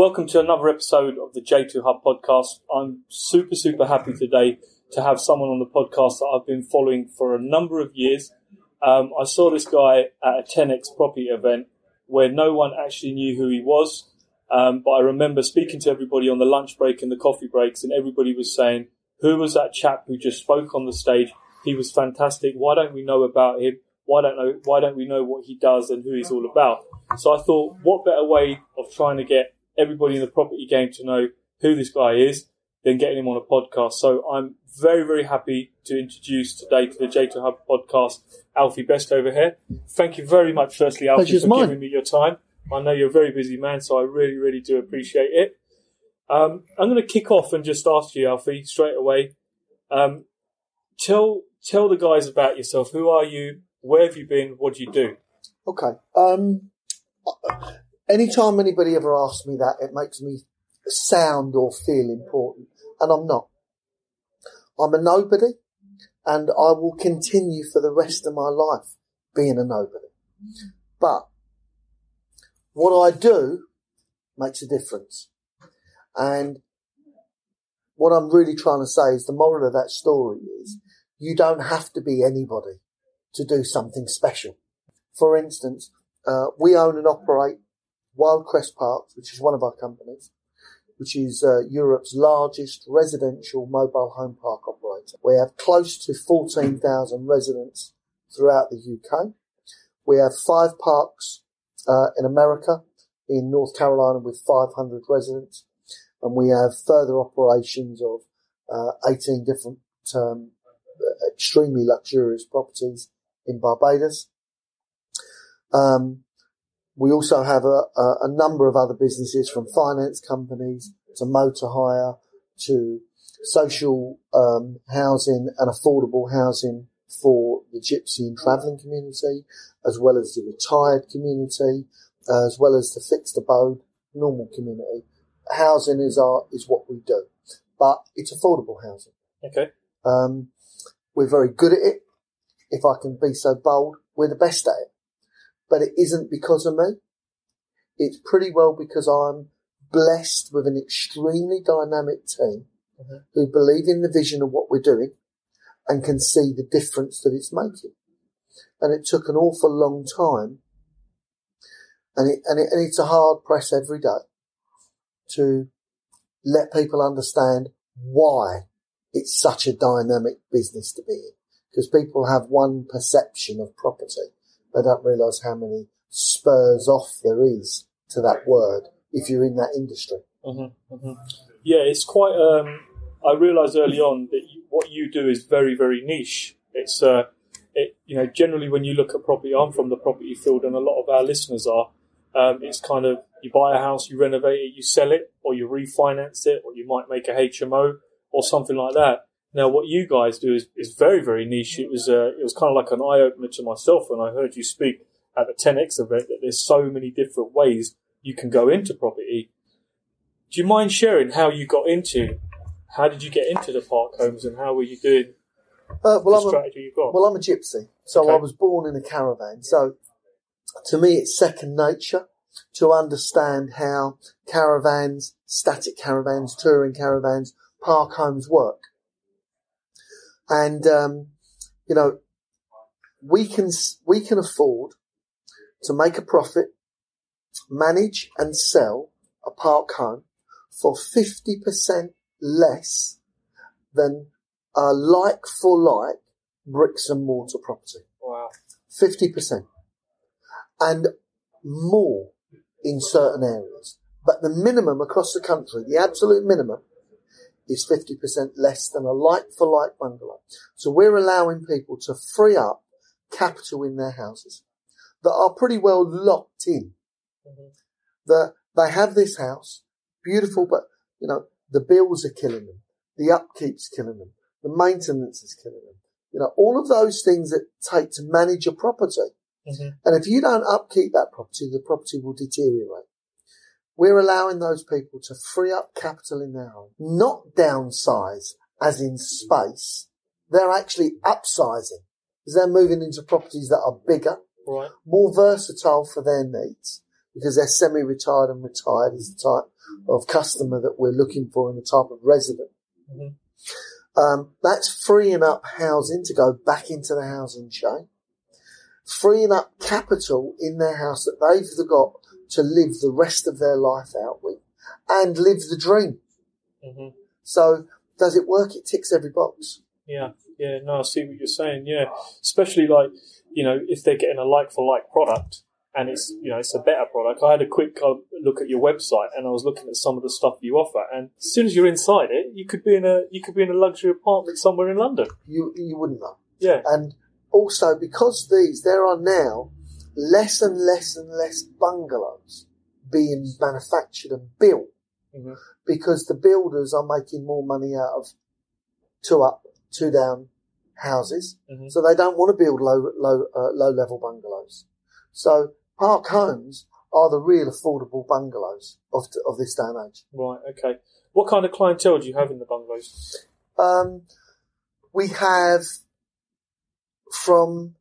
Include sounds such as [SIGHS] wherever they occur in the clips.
Welcome to another episode of the J2 Hub podcast. I'm super, super happy today to have someone on the podcast that I've been following for a number of years. Um, I saw this guy at a 10x property event where no one actually knew who he was. Um, but I remember speaking to everybody on the lunch break and the coffee breaks, and everybody was saying, Who was that chap who just spoke on the stage? He was fantastic. Why don't we know about him? Why don't know? Why don't we know what he does and who he's all about? So I thought, what better way of trying to get everybody in the property game to know who this guy is than getting him on a podcast. So I'm very, very happy to introduce today to the J2 Hub podcast, Alfie Best over here. Thank you very much, firstly, Alfie, for mine. giving me your time. I know you're a very busy man, so I really, really do appreciate it. Um, I'm going to kick off and just ask you, Alfie, straight away. Um, tell tell the guys about yourself. Who are you? Where have you been? What do you do? Okay. Um, anytime anybody ever asks me that, it makes me sound or feel important, and I'm not. I'm a nobody, and I will continue for the rest of my life being a nobody. But what I do makes a difference. And what I'm really trying to say is the moral of that story is you don't have to be anybody to do something special. For instance, uh, we own and operate Wyldecrest Parks, which is one of our companies, which is uh, Europe's largest residential mobile home park operator. We have close to 14,000 residents throughout the UK. We have five parks uh, in America, in North Carolina with 500 residents, and we have further operations of uh, 18 different um, extremely luxurious properties in Barbados. Um, we also have a, a, a number of other businesses from finance companies to motor hire to social um, housing and affordable housing for the gypsy and travelling community, as well as the retired community, uh, as well as the fixed abode normal community. Housing is our is what we do, but it's affordable housing. Okay. Um, we're very good at it. If I can be so bold, we're the best at it. But it isn't because of me. It's pretty well because I'm blessed with an extremely dynamic team Mhm. who believe in the vision of what we're doing and can see the difference that it's making. And it took an awful long time. And it, and it, and it's a hard press every day to let people understand why it's such a dynamic business to be in. Because people have one perception of property. They don't realise how many spurs off there is to that word if you're in that industry. Mm-hmm, hmm Yeah, it's quite. Um, I realised early on that you, what you do is very, very niche. It's, uh, it, you know, generally when you look at property, I'm from the property field, and a lot of our listeners are. Um, it's kind of you buy a house, you renovate it, you sell it, or you refinance it, or you might make a HMO or something like that. Now, what you guys do is, is very, very niche. It was uh, it was kind of like an eye opener to myself when I heard you speak at the 10x event that there's so many different ways you can go into property. Do you mind sharing how you got into? How did you get into the park homes, and how were you doing Uh, well, I'm a, strategy you got? well, I'm a gypsy. So Okay. I was born in a caravan. So to me, it's second nature to understand how caravans, static caravans, touring caravans, park homes work. And, um, you know, we can, we can afford to make a profit, manage and sell a park home for 50% less than a like for like bricks and mortar property. wow. 50%. And more in certain areas. But the minimum across the country, the absolute minimum, is 50% less than a like for like bungalow. So we're allowing people to free up capital in their houses that are pretty well locked in. Mhm. That they have this house, beautiful, but you know, the bills are killing them. The upkeep's killing them. The maintenance is killing them. You know, all of those things that take to manage a property. Mm-hmm. And if you don't upkeep that property, the property will deteriorate. We're allowing those people to free up capital in their home, not downsize as in space. They're actually upsizing because they're moving into properties that are bigger, Right. more versatile for their needs because they're semi-retired and retired is the type of customer that we're looking for and the type of resident. Mhm. Um, that's freeing up housing to go back into the housing chain, freeing up capital in their house that they've got to live the rest of their life out with and live the dream. hmm So does it work? It ticks every box. Yeah. Yeah. No, I see what you're saying. Yeah. Especially like, you know, if they're getting a like for like product and it's, you know, it's a better product. I had a quick uh, look at your website and I was looking at some of the stuff you offer. And as soon as you're inside it, you could be in a, you could be in a luxury apartment somewhere in London. You you wouldn't know. Yeah. And also because these there are now less and less and less bungalows being manufactured and built Mhm. because the builders are making more money out of two up, two down houses. Mhm. So they don't want to build low low uh, low level bungalows. So park homes are the real affordable bungalows of of this day and age. Right. Okay. What kind of clientele do you have in the bungalows? Um, we have from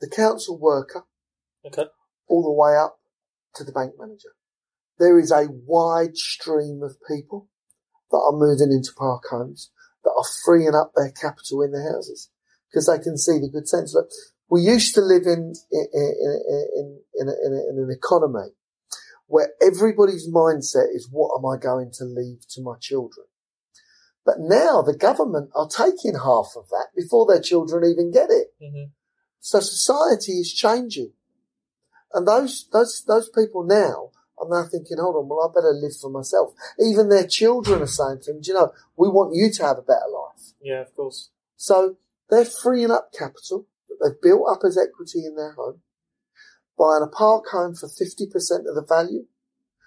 the council worker Okay. all the way up to the bank manager. There is a wide stream of people that are moving into park homes that are freeing up their capital in their houses because they can see the good sense. Look, we used to live in in in in, in, in, in an economy where everybody's mindset is, "What am I going to leave to my children?" But now the government are taking half of that before their children even get it. hmm So society is changing. And those, those, those people now are now thinking, hold on, well, I better live for myself. Even their children are saying to them, do you know, we want you to have a better life. Yeah. Of course. So they're freeing up capital that they've built up as equity in their home, buying a park home for 50% of the value.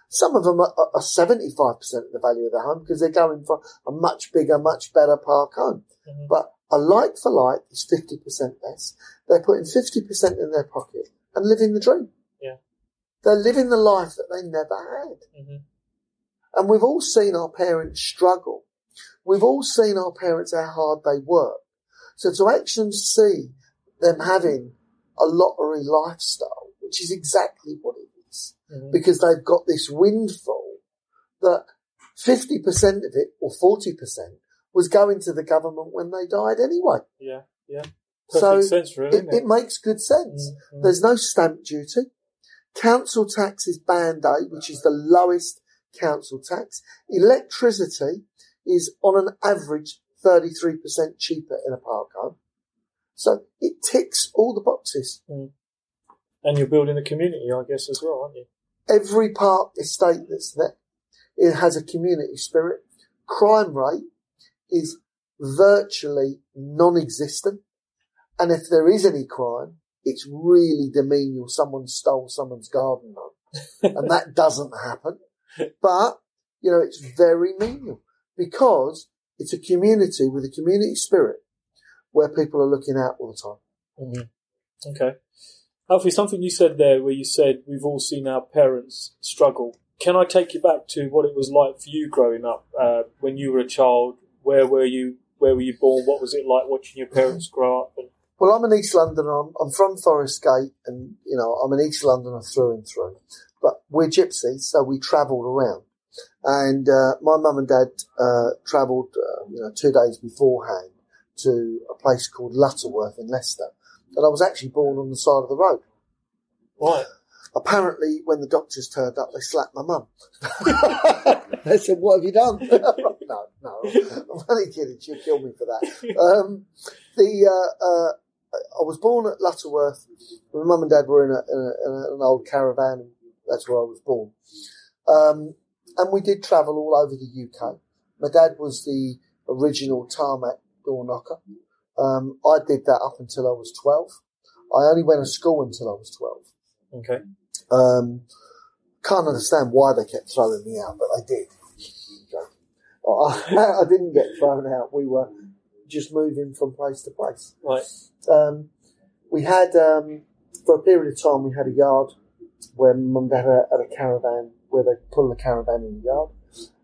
Some of them are, are 75% of the value of the home because they're going for a much bigger, much better park home. Mhm. But a like for like is 50% less. They're putting 50% in their pocket and living the dream. Yeah. They're living the life that they never had. hmm And we've all seen our parents struggle. We've all seen our parents how hard they work. So to actually see them having a lottery lifestyle, which is exactly what it is, hmm because they've got this windfall that 50% of it or 40% was going to the government when they died anyway. Yeah. Yeah. Perfect So sense, really. It, isn't it makes good sense. Mhm. There's no stamp duty. Council tax is band A, which is the lowest council tax. Electricity is on an average 33% cheaper in a park home. So it ticks all the boxes. And you're building a community, I guess, as well, aren't you? Every park estate that's there, it has a community spirit. Crime rate is virtually non-existent. And if there is any crime, it's really demenial. Someone stole someone's garden and that [LAUGHS] doesn't happen. But, you know, it's very menial because it's a community with a community spirit where people are looking out all the time. Mm-hmm. Okay. Alfie, something you said there where you said we've all seen our parents struggle. Can I take you back to what it was like for you growing up uh, when you were a child? Where were you? Where were you born? What was it like watching your parents grow up? And Well, I'm an East Londoner. I'm, I'm from Forest Gate and, you know, I'm an East Londoner through and through. But we're gypsies, so we travelled around. And, uh, my mum and dad, uh, travelled, uh, you know, two days beforehand to a place called Lutterworth in Leicester. And I was actually born on the side of the road. right, Apparently, when the doctors turned up, they slapped my mum. [LAUGHS] they said, "What have you done?" [LAUGHS] no, no, I'm only kidding. She'll kill me for that. Um, the uh, uh, I was born at Lutterworth. My mum and dad were in, a, in, a, in an old caravan. and That's where I was born. Um, and we did travel all over the UK. My dad was the original tarmac door knocker. Um, I did that up until I was 12. I only went to school until I was 12. okay, Um, can't understand why they kept throwing me out, but they did. [LAUGHS] I, didn't get thrown out. We were just moving from place to place. Right. Um, we had, um, for a period of time, we had a yard where mum and dad had a, had a caravan where they pull the caravan in the yard.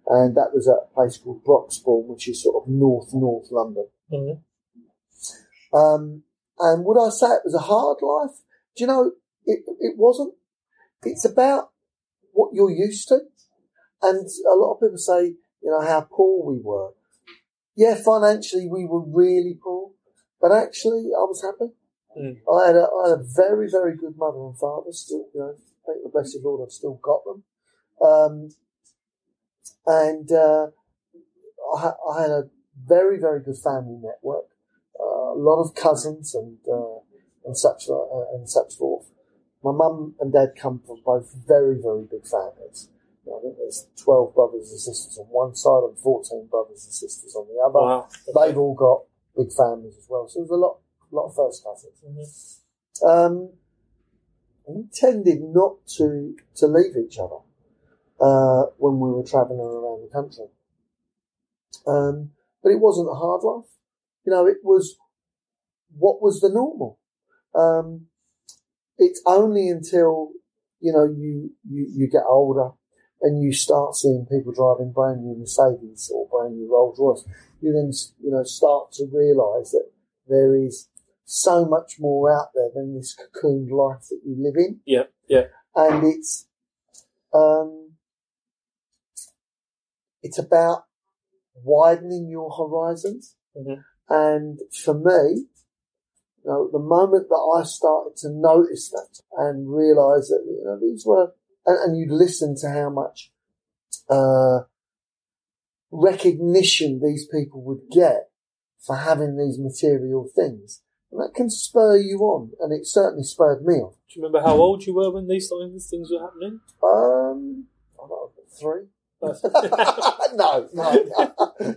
And that was at a place called Broxbourne, which is sort of north, north London. Mhm. Um, and would I say it was a hard life? Do you know, it, it wasn't. It's about what you're used to. And a lot of people say, you know, how poor we were. Yeah, financially we were really poor, but actually I was happy. Mm. I had a, I had a very, very good mother and father. Still, you know, thank the blessed Lord, I've still got them. Um, and uh, I, I had a very, very good family network. Uh, a lot of cousins and uh, and such uh, and such forth. My mum and dad come from both very, very big families. I think there's 12 brothers and sisters on one side and 14 brothers and sisters on the other. Wow. They've all got big families as well. So there's a lot, lot of first cousins. Mhm. Um, we tended not to, to leave each other, uh, when we were travelling around the country. Um, but it wasn't a hard life. You know, it was what was the normal. Um, it's only until, you know, you, you, you get older and you start seeing people driving brand new Mercedes or brand new Rolls Royce, you then, you know, start to realise that there is so much more out there than this cocooned life that you live in. Yeah. Yeah. And it's, um, it's about widening your horizons. Mhm. And for me, you know, the moment that I started to notice that and realise that, you know, these were, and, and you listen to how much, uh, recognition these people would get for having these material things. And that can spur you on, and it certainly spurred me on. Do you remember how old you were when these things were happening? Um, I three. [LAUGHS] no, no, no,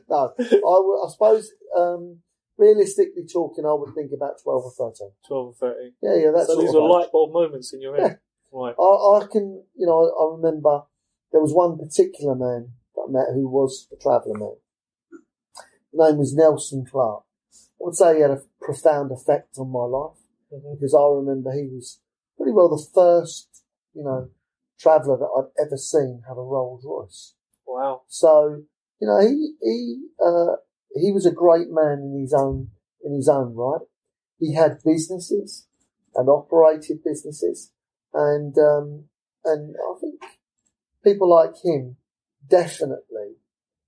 no. I, would- I suppose, um, realistically talking, I would think about 12 or 13. 12 or 13. Yeah, yeah, that's so these were light bulb moments in your head. Right. I, I can, you know, I, I remember there was one particular man that I met who was a traveller man. His name was Nelson Clark. I would say he had a profound effect on my life Mhm. because I remember he was pretty well the first, you know, traveller that I'd ever seen have a Rolls Royce. Wow. So, you know, he, he, uh, he was a great man in his own, in his own right. He had businesses and operated businesses and, um, and I think people like him definitely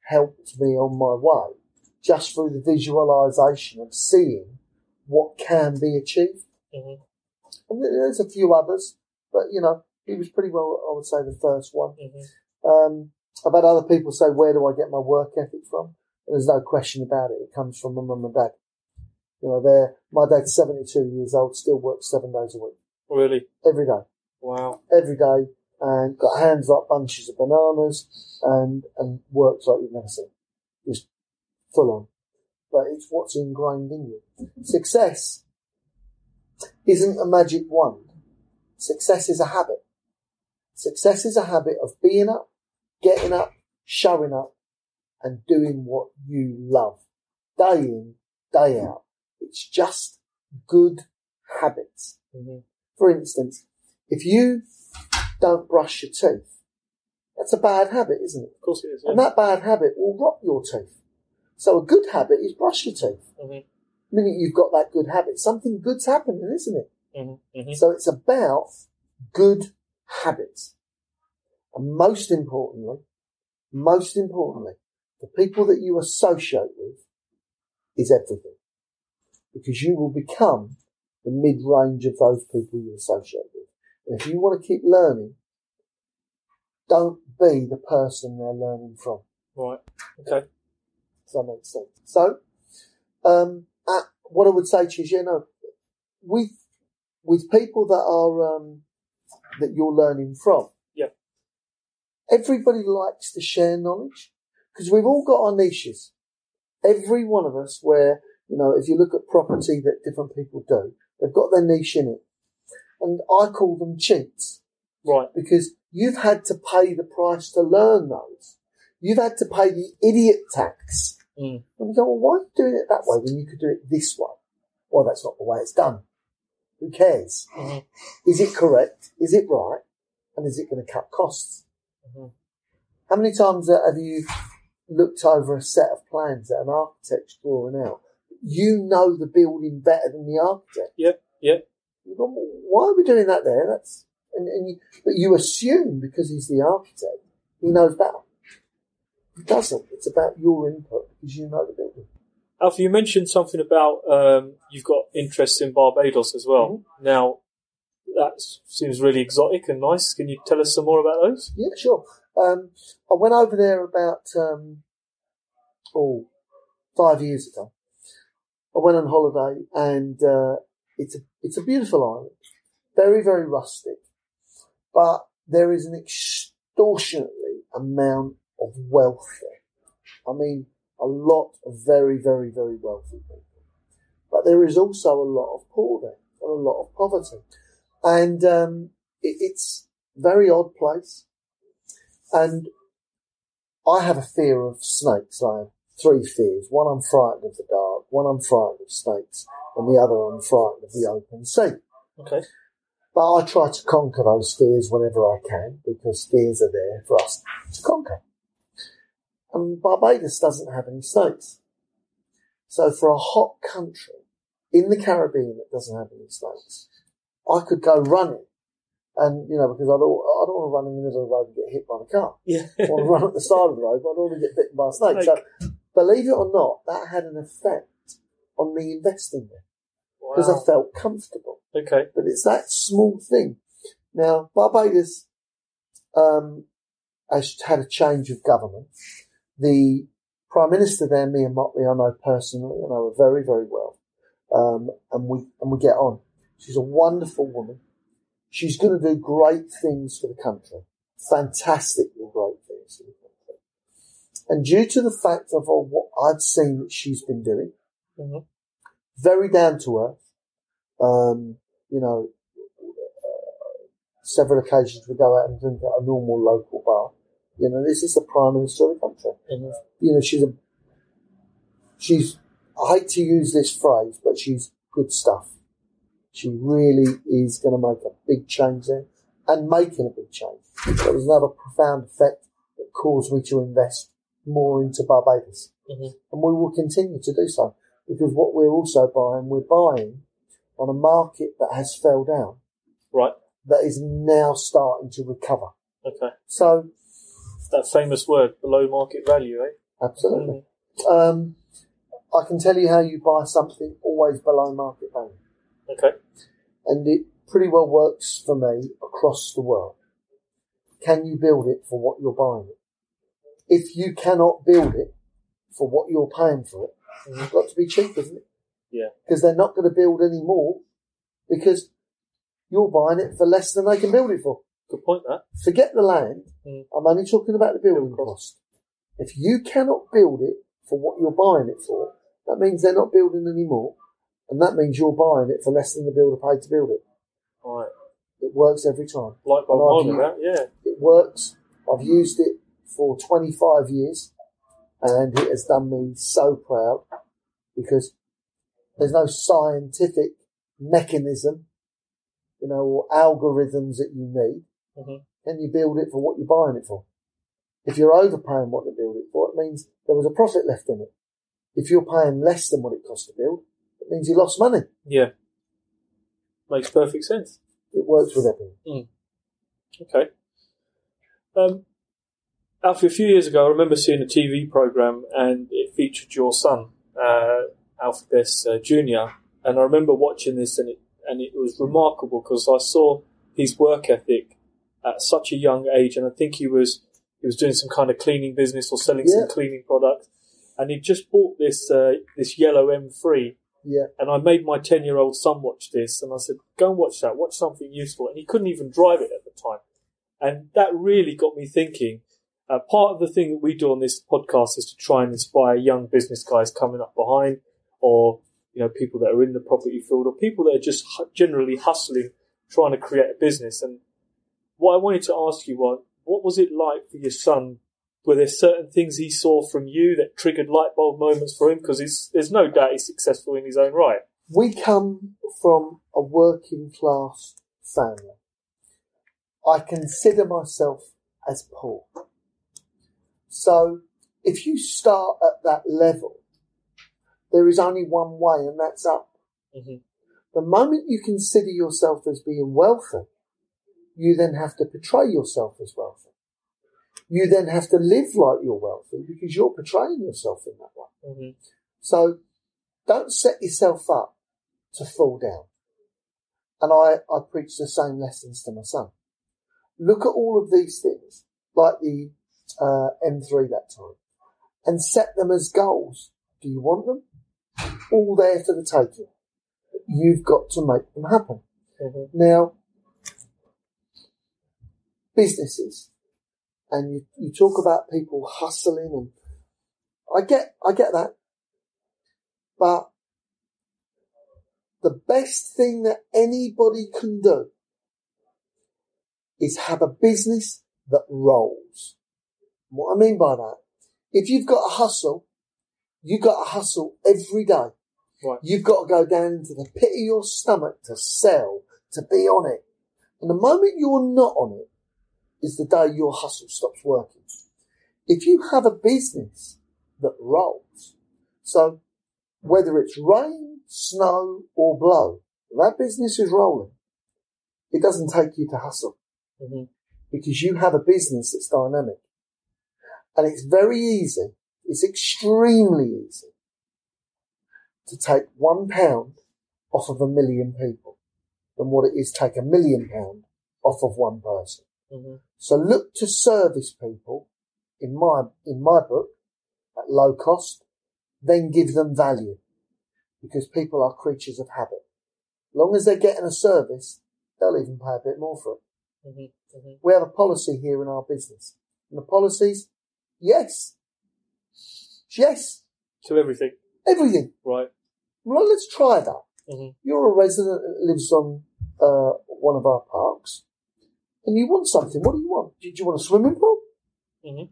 helped me on my way just through the visualization of seeing what can be achieved. Mhm. And there's a few others, but you know, he was pretty well, I would say, the first one. Mhm. Um, I've had other people say, where do I get my work ethic from? And there's no question about it. It comes from my mum and dad. You know, they're, my dad's 72 years old, still works seven days a week, Really? every day, Wow. every day, and got hands like bunches of bananas and, and works like you've never seen. Just full on. But it's what's ingrained in you. Success isn't a magic wand. Success is a habit. Success is a habit of being up, getting up, showing up, and doing what you love. Day in, day out. It's just good habits. Mhm. For instance, if you don't brush your teeth, that's a bad habit, isn't it? Of course it is. And that bad habit will rot your teeth. So a good habit is brush your teeth. Mhm. The minute you've got that good habit, something good's happening, isn't it? Mhm. Mhm. So it's about good habits. And most importantly, most importantly, the people that you associate with is everything. Because you will become the mid-range of those people you associate with. And if you want to keep learning, don't be the person they're learning from. Right. Okay. Does that make sense? So, um, uh, what I would say to you is, you know, with with people that are um, that you're learning from, Yeah. everybody likes to share knowledge because we've all got our niches. Every one of us, where you know, if you look at property that different people do, they've got their niche in it, and I call them cheats Right. because you've had to pay the price to learn those. You've had to pay the idiot tax. Mm. And you go, well, why are you doing it that way when you could do it this way? Well, that's not the way it's done. Who cares? Mhm. Is it correct? Is it right? And is it going to cut costs? Mhm. How many times have you looked over a set of plans that an architect's drawing out? You know the building better than the architect. Yeah, yeah. You go, "Well, why are we doing that there? That's and, and you, but you assume because he's the architect, he knows better. He doesn't. It's about your input because you know the building. Alfie, you mentioned something about um, you've got interests in Barbados as well. Mm-hmm. Now, that seems really exotic and nice. Can you tell us some more about those? Yeah, sure. Um, I went over there about um, oh five years ago. I went on holiday, and uh, it's a it's a beautiful island, very very rustic, but there is an extortionately amount of wealth there. I mean, a lot of very very very wealthy people, but there is also a lot of poor there, and a lot of poverty, and um, it, it's a very odd place. And I have a fear of snakes. I have three fears. One, I'm frightened of the dark. One, I'm frightened of snakes. And the other, I'm frightened of the open sea. Okay. But I try to conquer those fears whenever I can because fears are there for us to conquer. And Barbados doesn't have any snakes. So for a hot country in the Caribbean that doesn't have any snakes, I could go running. And, you know, because I don't, I don't want to run in the middle of the road and get hit by the car. Yeah. I want to run up the side of the road, but I don't want to get bitten by a snake. So, believe it or not, that had an effect on me investing there because I felt comfortable. Okay. But it's that small thing. Now, Barbados um, has had a change of government. The Prime Minister there, Mia Mottley, I know personally, and I know her very, very well, um, and we and we get on. She's a wonderful woman. She's going to do great things for the country, fantastically great things for the country. And due to the fact of what I've seen that she's been doing, Mhm. very down to earth. Um, you know, several occasions we go out and drink at a normal local bar. You know, this is the prime minister of the country. Mhm. You know, she's a, she's, I hate to use this phrase, but she's good stuff. She really is going to make a big change there and making a big change. There was another profound effect that caused me to invest more into Barbados. Mhm. And we will continue to do so because what we're also buying, we're buying on a market that has fell down Right. that is now starting to recover. Okay. So, That famous word, below market value, eh? absolutely. Um, I can tell you how you buy something always below market value. Okay. And it pretty well works for me across the world. Can you build it for what you're buying it? If you cannot build it for what you're paying for it, it's got to be cheap, isn't it? Yeah. Because they're not going to build any more because you're buying it for less than they can build it for. Good point, that. Forget the land. Mm. I'm only talking about the building cost. cost. If you cannot build it for what you're buying it for, that means they're not building anymore. And that means you're buying it for less than the builder paid to build it. Right. It works every time. Like by that. Yeah. It works. I've used it for 25 years and it has done me so proud because there's no scientific mechanism, you know, or algorithms that you need. Mhm. Then you build it for what you're buying it for. If you're overpaying what to build it for, it means there was a profit left in it. If you're paying less than what it cost to build, it means you lost money. Yeah. Makes perfect sense. It works with everything. Okay. Um, Alfie, a few years ago, I remember seeing a TV program and it featured your son, uh, Best uh, Jr. And I remember watching this and it, and it was remarkable because I saw his work ethic at such a young age. And I think he was, he was doing some kind of cleaning business or selling some cleaning products. And he just bought this, uh, this yellow M3 Yeah. and I made my 10 year old son watch this and I said, go and watch that, watch something useful. And he couldn't even drive it at the time. And that really got me thinking. Uh, part of the thing that we do on this podcast is to try and inspire young business guys coming up behind or, you know, people that are in the property field or people that are just generally hustling, trying to create a business. And what I wanted to ask you was, what was it like for your son were there certain things he saw from you that triggered light bulb moments for him? Because there's no doubt he's successful in his own right. We come from a working class family. I consider myself as poor. So if you start at that level, there is only one way and that's up. Mm-hmm. The moment you consider yourself as being wealthy, you then have to portray yourself as wealthy. You then have to live like you're wealthy because you're portraying yourself in that way. Mm-hmm. So don't set yourself up to fall down. And I, I preach the same lessons to my son. Look at all of these things, like the uh, M3 that time, and set them as goals. Do you want them? All there for the taking. You've got to make them happen. Mm-hmm. Now, businesses, and you, you talk about people hustling, and I get I get that, but the best thing that anybody can do is have a business that rolls. What I mean by that, if you've got a hustle, you've got to hustle every day. Right. You've got to go down into the pit of your stomach to sell, to be on it. And the moment you're not on it is the day your hustle stops working. If you have a business that rolls, so whether it's rain, snow or blow, that business is rolling. It doesn't take you to hustle Mm-hmm. because you have a business that's dynamic. And it's very easy, it's extremely easy to take one pound off of a million people than what it is take a million pound off of one person. Mm-hmm. So look to service people in my, in my book at low cost, then give them value because people are creatures of habit. Long as they're getting a service, they'll even pay a bit more for it. Mm-hmm. Mm-hmm. We have a policy here in our business. And the policies, yes. Yes. To everything. Everything. Right. Well, let's try that. Mhm. You're a resident that lives on uh, one of our parks, and you want something. What do you want? Do you want a swimming pool? Mhm.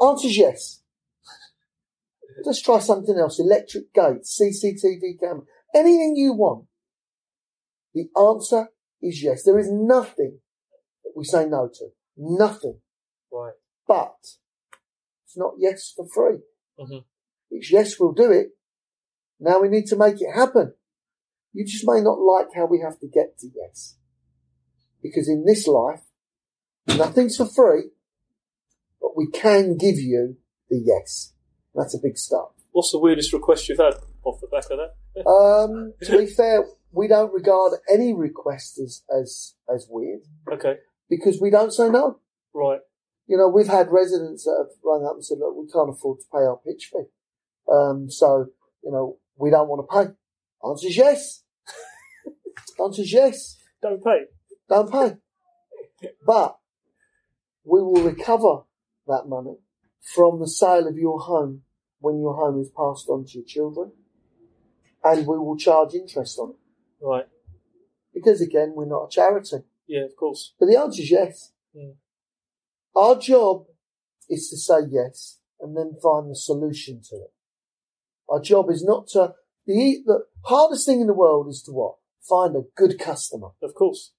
Answer's yes. [LAUGHS] Let's try something else. Electric gates, CCTV camera, anything you want. The answer is yes. There is nothing that we say no to. Nothing. Right. But it's not yes for free. Mhm. It's yes, we'll do it. Now we need to make it happen. You just may not like how we have to get to yes. Because in this life, nothing's for free, but we can give you the yes. That's a big start. What's the weirdest request you've had off the back of that? [LAUGHS] Um, to be fair, we don't regard any request as, as, as weird Okay. because we don't say no. Right. You know, we've had residents that have rung up and said, look, we can't afford to pay our pitch fee. Um, so, you know, we don't want to pay. Answer's yes. [LAUGHS] Answer's yes. Don't pay. Don't pay. But we will recover that money from the sale of your home when your home is passed on to your children. And we will charge interest on it. Right. Because again, we're not a charity. Yeah, of course. But the answer is yes. Mm. Our job is to say yes and then find the solution to it. Our job is not to, the, the hardest thing in the world is to what? Find a good customer. Of course.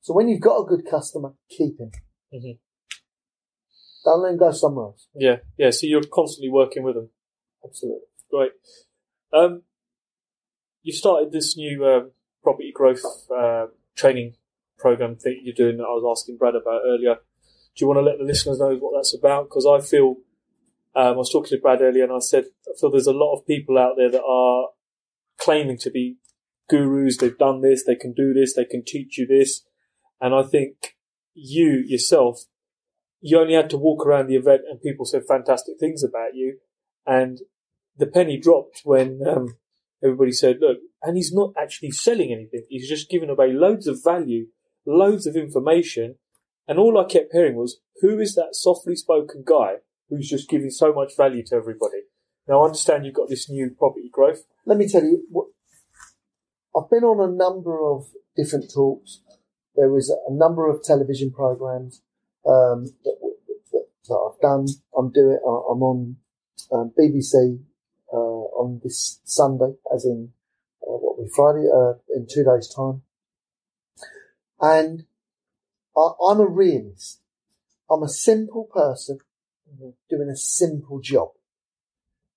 So when you've got a good customer, keep him. Mhm. Don't let him go somewhere else. Yeah. Yeah. So you're constantly working with them. Absolutely. Great. Um, you started this new um, property growth uh, training program thing you're doing that I was asking Brad about earlier. Do you want to let the listeners know what that's about? Because I feel um, I was talking to Brad earlier, and I said I feel there's a lot of people out there that are claiming to be gurus. They've done this, they can do this, they can teach you this, and I think you yourself, you only had to walk around the event, and people said fantastic things about you, and the penny dropped when um, everybody said, look, and he's not actually selling anything. He's just giving away loads of value, loads of information. And all I kept hearing was, who is that softly spoken guy who's just giving so much value to everybody? Now I understand you've got this new property growth. Let me tell you, I've been on a number of different talks. There was a number of television programs um, that, that, that I've done. I'm doing. I- I'm on um, BBC uh, on this Sunday, as in uh, what Friday uh, in two days' time, and I, I'm a realist. I'm a simple person doing a simple job.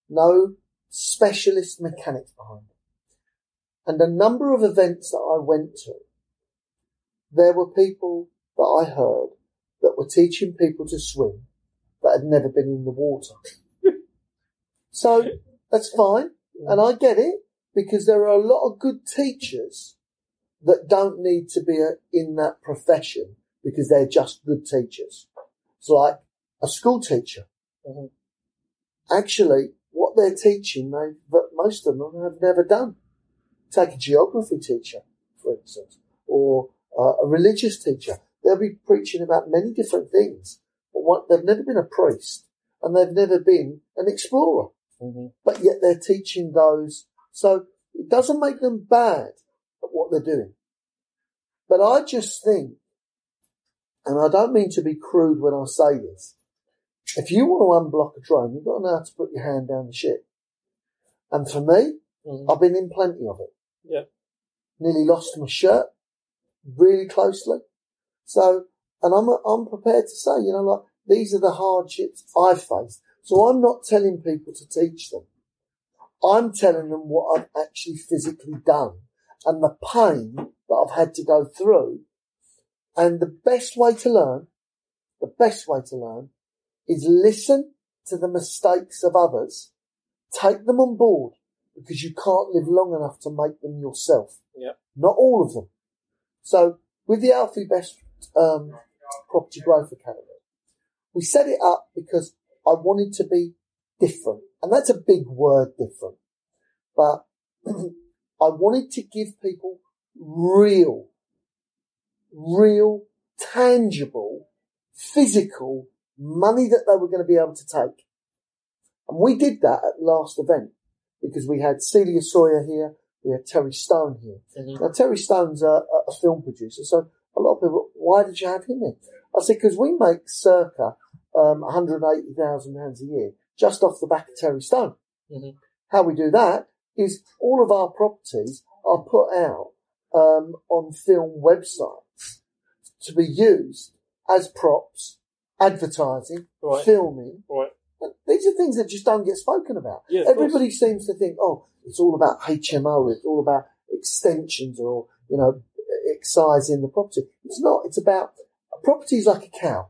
No specialist mechanics behind it. And a number of events that I went to, there were people that I heard that were teaching people to swim that had never been in the water. [LAUGHS] so that's fine. And I get it because there are a lot of good teachers that don't need to be a, in that profession because they're just good teachers. It's like a school teacher. Mhm. Actually, what they're teaching, they, but most of them have never done. Take a geography teacher, for instance, or uh, a religious teacher. They'll be preaching about many different things, but what, they've never been a priest and they've never been an explorer hmm but yet they're teaching those. So it doesn't make them bad at what they're doing. But I just think, and I don't mean to be crude when I say this, if you want to unblock a drone, you've got to know how to put your hand down the ship. And for me, hmm I've been in plenty of it. Yeah. Nearly lost my shirt really closely. So, and I'm, I'm prepared to say, you know, like, these are the hardships I've faced. So I'm not telling people to teach them. I'm telling them what I've actually physically done and the pain that I've had to go through. And the best way to learn, the best way to learn is listen to the mistakes of others, take them on board because you can't live long enough to make them yourself. Yep. Not all of them. So with the Alfie Best um, Property Growth Academy, we set it up because I wanted to be different. And that's a big word, different. But [CLEARS THROAT] I wanted to give people real, real, tangible, physical money that they were going to be able to take. And we did that at last event because we had Celia Sawyer here, we had Terry Stone here. hmm Now, Terry Stone's a, a film producer, so a lot of people, why did you have him in? I said, because we make circa um, £180,000 a year just off the back of Terry Stone. Mhm. How we do that is all of our properties are put out um, on film websites to be used as props, advertising, Right. filming. Right. These are things that just don't get spoken about. Yeah, of course. Everybody seems to think, oh, it's all about HMO, it's all about extensions or, you know, excising the property. It's not. It's about, a property is like a cow.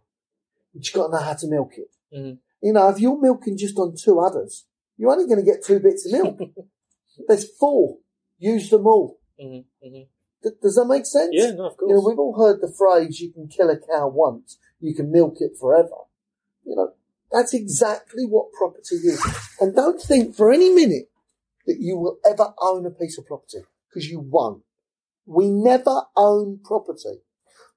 You've got to know how to milk it. Mhm. You know, if you're milking just on two udders, you're only going to get two bits of milk. [LAUGHS] There's four. Use them all. hmm hmm Th- does that make sense? Yeah, no, of course. You know, we've all heard the phrase, you can kill a cow once, you can milk it forever. You know, that's exactly what property is. And don't think for any minute that you will ever own a piece of property, because you won't. We never own property.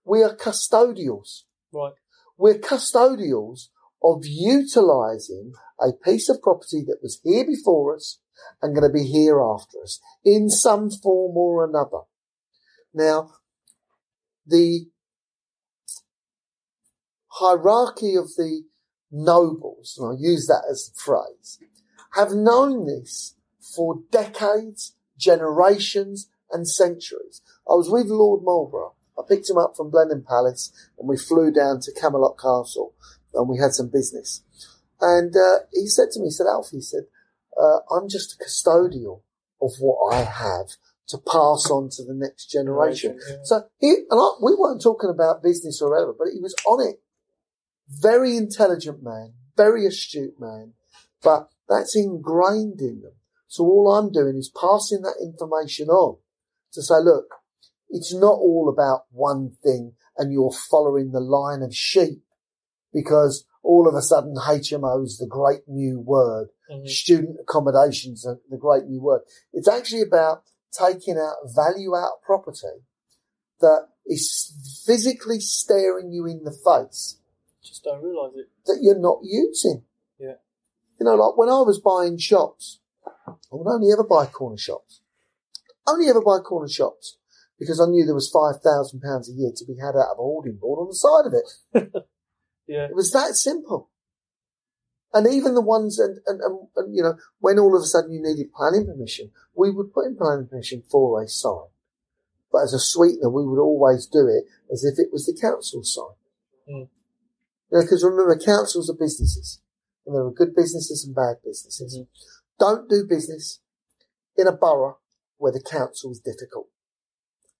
We are custodials. right. We're custodials of utilising a piece of property that was here before us and going to be here after us in some form or another. Now, the hierarchy of the nobles, and I use that as a phrase, have known this for decades, generations, and centuries. I was with Lord Marlborough. I picked him up from Blenheim Palace and we flew down to Camelot Castle and we had some business. And uh, he said to me, he said, Alfie, he said, uh, I'm just a custodial of what I have to pass on to the next generation. Yeah. So he, and I, we weren't talking about business or whatever, but he was on it. Very intelligent man, very astute man, but that's ingrained in them. So all I'm doing is passing that information on to say, look, it's not all about one thing and you're following the line of sheep because all of a sudden HMO is the great new word. Mhm. Student accommodations are the great new word. It's actually about taking out value out of property that is physically staring you in the face Just don't realise it. that you're not using. Yeah. You know, like when I was buying shops, I would only ever buy corner shops. Only ever buy corner shops because I knew there was five thousand pounds a year to be had out of a hoarding board on the side of it. [LAUGHS] Yeah. It was that simple. And even the ones, and, and, and, and, you know, when all of a sudden you needed planning permission, we would put in planning permission for a sign. But as a sweetener, we would always do it as if it was the council's sign. Mm. You know, because remember, councils are businesses. And there are good businesses and bad businesses. Mhm. Don't do business in a borough where the council is difficult.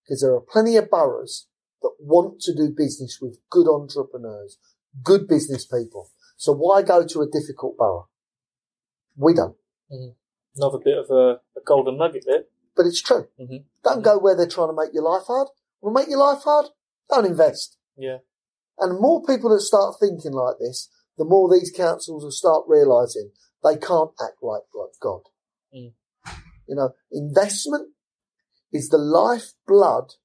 Because there are plenty of boroughs that want to do business with good entrepreneurs, good business people. So why go to a difficult borough? We don't. Another bit of a, a golden nugget there. But it's true. Mhm. Don't go where they're trying to make your life hard. Will make your life hard? Don't invest. Yeah. And the more people that start thinking like this, the more these councils will start realising they can't act like, like God. Mm. You know, investment is the lifeblood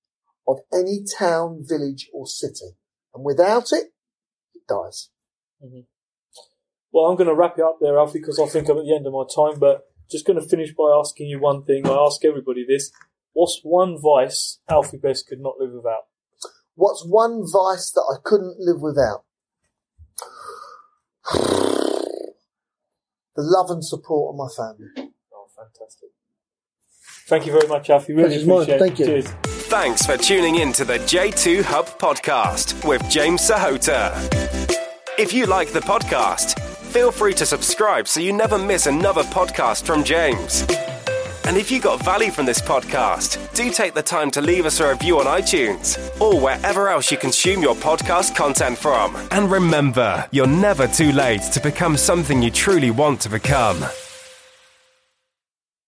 of any town, village or city. And without it, it dies. Well, I'm going to wrap it up there, Alfie, because I think I'm at the end of my time. But just going to finish by asking you one thing. I ask everybody this: What's one vice Alfie Best could not live without? What's one vice that I couldn't live without? [SIGHS] The love and support of my family. Oh, fantastic! Thank you very much, Alfie. Really Pleasure's mine. appreciate it. Thank you. Cheers. Thanks for tuning in to the J2 Hub podcast with James Sahota. If you like the podcast, feel free to subscribe so you never miss another podcast from James. And if you got value from this podcast, do take the time to leave us a review on iTunes or wherever else you consume your podcast content from. And remember, you're never too late to become something you truly want to become.